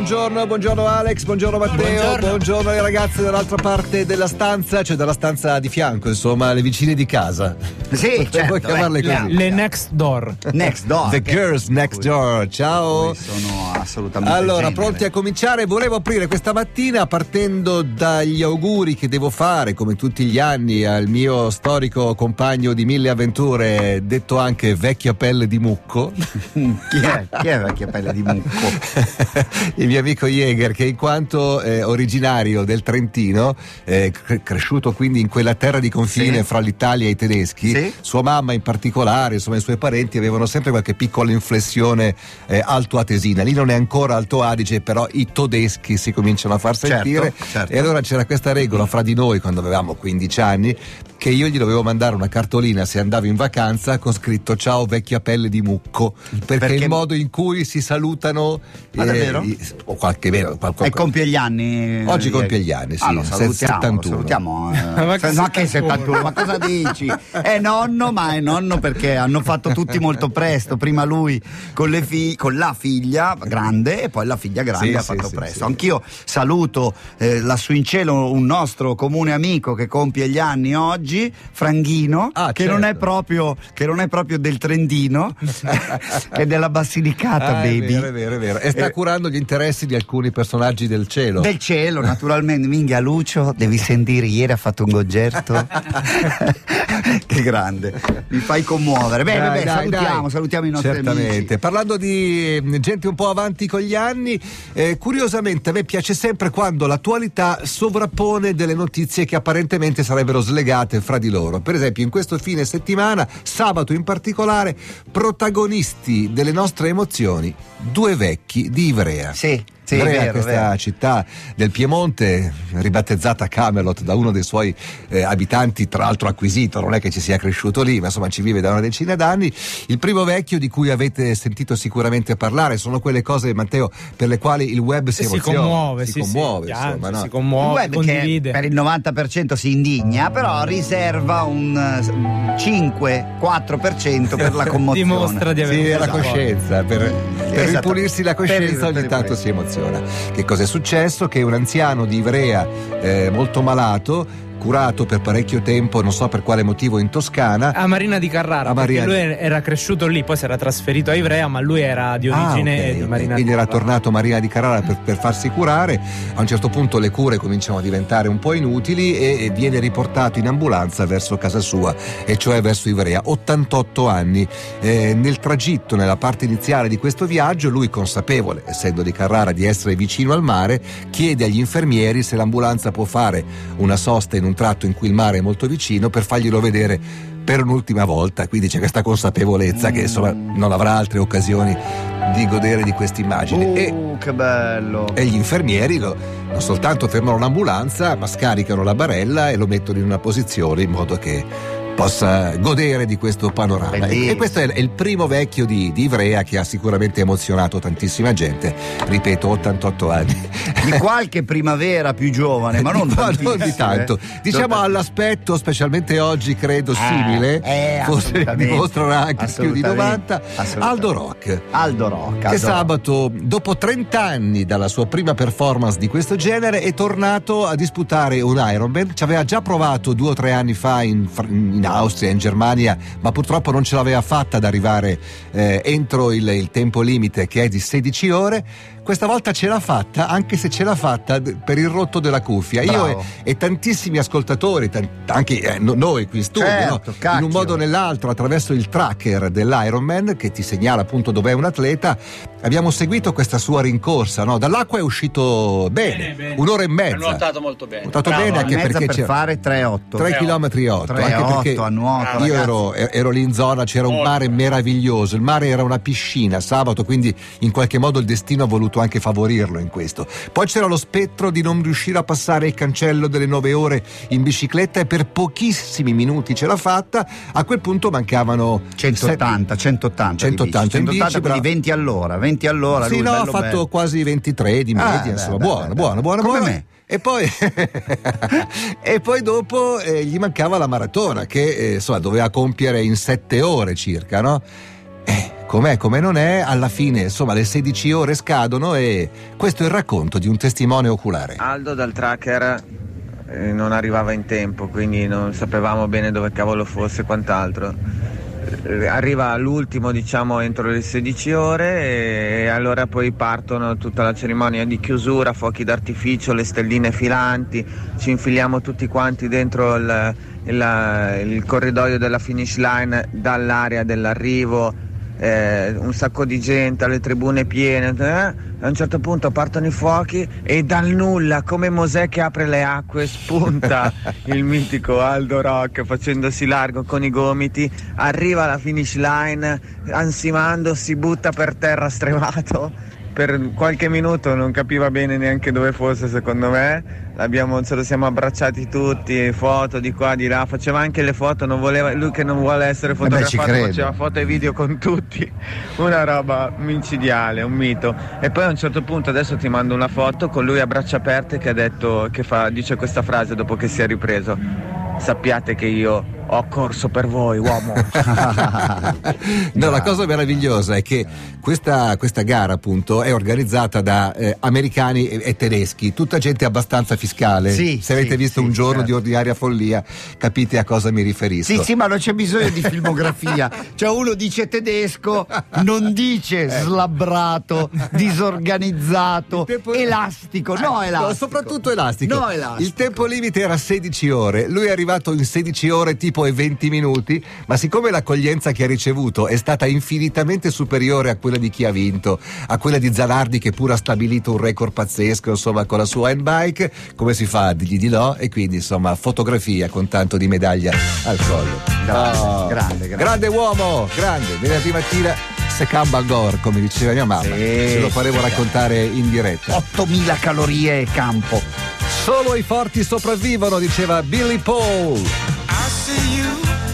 buongiorno, buongiorno Alex, buongiorno Matteo, buongiorno. buongiorno alle ragazze dall'altra parte della stanza, cioè dalla stanza di fianco, insomma, le vicine di casa. Sì, certo, puoi chiamarle beh, così. Le next door. Next door. The girls next door, ciao. Sono assolutamente Allora, genere. pronti a cominciare? Volevo aprire questa mattina partendo dagli auguri che devo fare, come tutti gli anni, al mio storico compagno di mille avventure, detto anche vecchia pelle di mucco. Chi è? Chi è vecchia pelle di mucco? il mio amico Jäger che in quanto eh, originario del Trentino, eh, cre- cresciuto quindi in quella terra di confine Sì. fra l'Italia e i tedeschi, Sì. sua mamma in particolare, insomma i suoi parenti avevano sempre qualche piccola inflessione eh, altoatesina. Lì non è ancora Alto Adige, però i tedeschi si cominciano a far Certo, sentire. certo. E allora c'era questa regola fra di noi quando avevamo 15 anni che io gli dovevo mandare una cartolina se andavo in vacanza con scritto ciao vecchia pelle di mucco perché, Perché- il modo in cui si salutano Ah, davvero? O qualche meno qualche- E compie gli anni. Oggi eh, compie gli anni, sì, Ah, salutiamo, 71. salutiamo. eh. Ma che Se- no, che 71? 71? Ma cosa dici? È nonno, ma è nonno perché hanno fatto tutti molto presto. Prima lui con, fi- con la figlia grande e poi la figlia grande Sì, ha fatto sì, presto. sì. Anch'io saluto eh, lassù in cielo un nostro comune amico che compie gli anni oggi, Franghino, Ah, che, certo. non è proprio, che non è proprio del Trentino, che è della Basilicata, Ah, è baby. vero, è vero, è vero. E sta Eh, curando gli interessi di alcuni personaggi del cielo. Del cielo, naturalmente. Minghia Lucio, devi sentire, ieri ha fatto un goggerto. che grande, mi fai commuovere. Bene, Dai, beh, dai, salutiamo, dai. salutiamo i nostri Certamente. amici. Parlando di eh, gente un po' avanti con gli anni, eh, curiosamente a me piace sempre quando l'attualità sovrappone delle notizie che apparentemente sarebbero slegate fra di loro. Per esempio, in questo fine settimana, sabato in particolare, protagonisti delle nostre emozioni, due vecchi di Ivrea. Sì, sì, Ivrea, vero, questa vero. città del Piemonte, ribattezzata Camelot da uno dei suoi eh, abitanti, tra l'altro acquisito, non è che ci sia cresciuto lì, ma insomma ci vive da una decina d'anni. Il primo vecchio di cui avete sentito sicuramente parlare sono quelle cose, Matteo, per le quali il web si Si commuove, si sì, commuove, sì, insomma, piange, no? si Il commuove, web che condivide. per il 90% si indigna, però riserva un eh, 5-4% per la commozione. Dimostra di avere Sì, la coscienza, per, per ripulirsi la coscienza ogni tanto si emoziona. Che cosa è successo? Che un anziano di Ivrea eh, molto malato, curato per parecchio tempo, non so per quale motivo, in Toscana, A Marina di Carrara, A Marina lui era cresciuto lì, poi si era trasferito a Ivrea, ma lui era di origine Ah, ok, di ok. Marina quindi di era tornato a Marina di Carrara per, per farsi curare. A un certo punto le cure cominciano a diventare un po' inutili e, e viene riportato in ambulanza verso casa sua, e cioè verso Ivrea. 88 anni. Eh, nel tragitto, nella parte iniziale di questo viaggio, lui, consapevole, essendo di Carrara, di essere vicino al mare, chiede agli infermieri se l'ambulanza può fare una sosta in un tratto in cui il mare è molto vicino per farglielo vedere per un'ultima volta, quindi c'è questa consapevolezza che insomma non avrà altre occasioni di godere di queste immagini. E, Uh, che bello. e gli infermieri lo- non soltanto fermano l'ambulanza, ma scaricano la barella e lo mettono in una posizione in modo che possa godere di questo panorama. E, e questo è, il primo vecchio di, di Ivrea che ha sicuramente emozionato tantissima gente. Ripeto, 88 anni. Di qualche primavera più giovane, ma non, Di non di tanto. eh. Diciamo Non- all'aspetto, specialmente oggi, credo simile, eh, forse assolutamente. dimostrerà anche più di Assolutamente. 90, Assolutamente. Aldo Rock. Aldo Rock. Che Aldo sabato, dopo 30 anni dalla sua prima performance di questo genere, è tornato a disputare un Ironman. Ci aveva già provato due o tre anni fa in, in Austria, in Germania, ma purtroppo non ce l'aveva fatta ad arrivare eh, entro il, il tempo limite che è di 16 ore. Questa volta ce l'ha fatta, anche se ce l'ha fatta per il rotto della cuffia. Io Bravo. e, e tantissimi ascoltatori, tan- anche eh, no- noi qui in studio, Certo, no? in un modo o nell'altro, attraverso il tracker dell'Ironman che ti segnala appunto dov'è un atleta, abbiamo seguito questa sua rincorsa. no? Dall'acqua è uscito bene, Bene, bene. un'ora e Ha mezza. nuotato molto bene. Nuotato bene anche perché per c'era- fare 3-8. 3 km e 8 3 anche perché a nuoto, Bravo, io ero, ero lì in zona c'era un mare meraviglioso il mare era una piscina sabato quindi in qualche modo il destino ha voluto anche favorirlo in questo poi c'era lo spettro di non riuscire a passare il cancello delle 9 ore in bicicletta e per pochissimi minuti ce l'ha fatta a quel punto mancavano 180, 180, 180 in di bici, 180 bici, quindi bravo. 20 all'ora, 20 all'ora. sì lui, no ha bello, fatto bello. quasi 23 di media Ah, insomma beh, buono beh, buono beh. buono Come buono me. E poi, e poi dopo eh, gli mancava la maratona che eh, insomma, doveva compiere in sette ore circa, no? Eh, com'è, come non è, alla fine insomma le 16 ore scadono e questo è il racconto di un testimone oculare. Aldo dal tracker eh, non arrivava in tempo, quindi non sapevamo bene dove cavolo fosse e quant'altro. Arriva l'ultimo diciamo entro le 16 ore e allora poi partono tutta la cerimonia di chiusura, fuochi d'artificio, le stelline filanti, ci infiliamo tutti quanti dentro il, il, il corridoio della finish line dall'area dell'arrivo eh, un sacco di gente, alle tribune piene. Eh? A un certo punto partono i fuochi e dal nulla, come Mosè che apre le acque, spunta il mitico Aldo Rock facendosi largo con i gomiti, arriva alla finish line, ansimando, si butta per terra stremato per qualche minuto non capiva bene neanche dove fosse secondo me. Abbiamo, ce lo siamo abbracciati tutti foto di qua di là. Faceva anche le foto voleva, lui che non vuole essere fotografato Beh, faceva foto e video con tutti. Una roba micidiale un mito. E poi a un certo punto adesso ti mando una foto con lui a braccia aperte che ha detto che fa, dice questa frase dopo che si è ripreso. Sappiate che io ho corso per voi, uomo. no, la cosa meravigliosa è che questa, questa gara, appunto, è organizzata da eh, americani e, e, tedeschi, tutta gente abbastanza fiscale. Sì, Se avete sì, visto sì, un giorno certo. di ordinaria follia, capite a cosa mi riferisco. Sì, sì, ma non c'è bisogno di filmografia. Cioè, uno dice tedesco, non dice Eh. slabbrato, disorganizzato, tempo- elastico. No, elastico. No, soprattutto elastico. No, elastico. Il tempo limite era 16 ore, lui è arrivato in 16 ore tipo e 20 minuti, ma siccome l'accoglienza che ha ricevuto è stata infinitamente superiore a quella di chi ha vinto, a quella di Zanardi che pure ha stabilito un record pazzesco, insomma, con la sua handbike, come si fa a dirgli di no? E quindi, insomma, fotografia con tanto di medaglia al collo. Grande, Oh, grande, grande. grande uomo, grande. Venerdì mattina Secamba Gor, come diceva mia mamma. Sì, Ce lo faremo raccontare in diretta. 8000 calorie e campo. Solo i forti sopravvivono, diceva Billy Paul.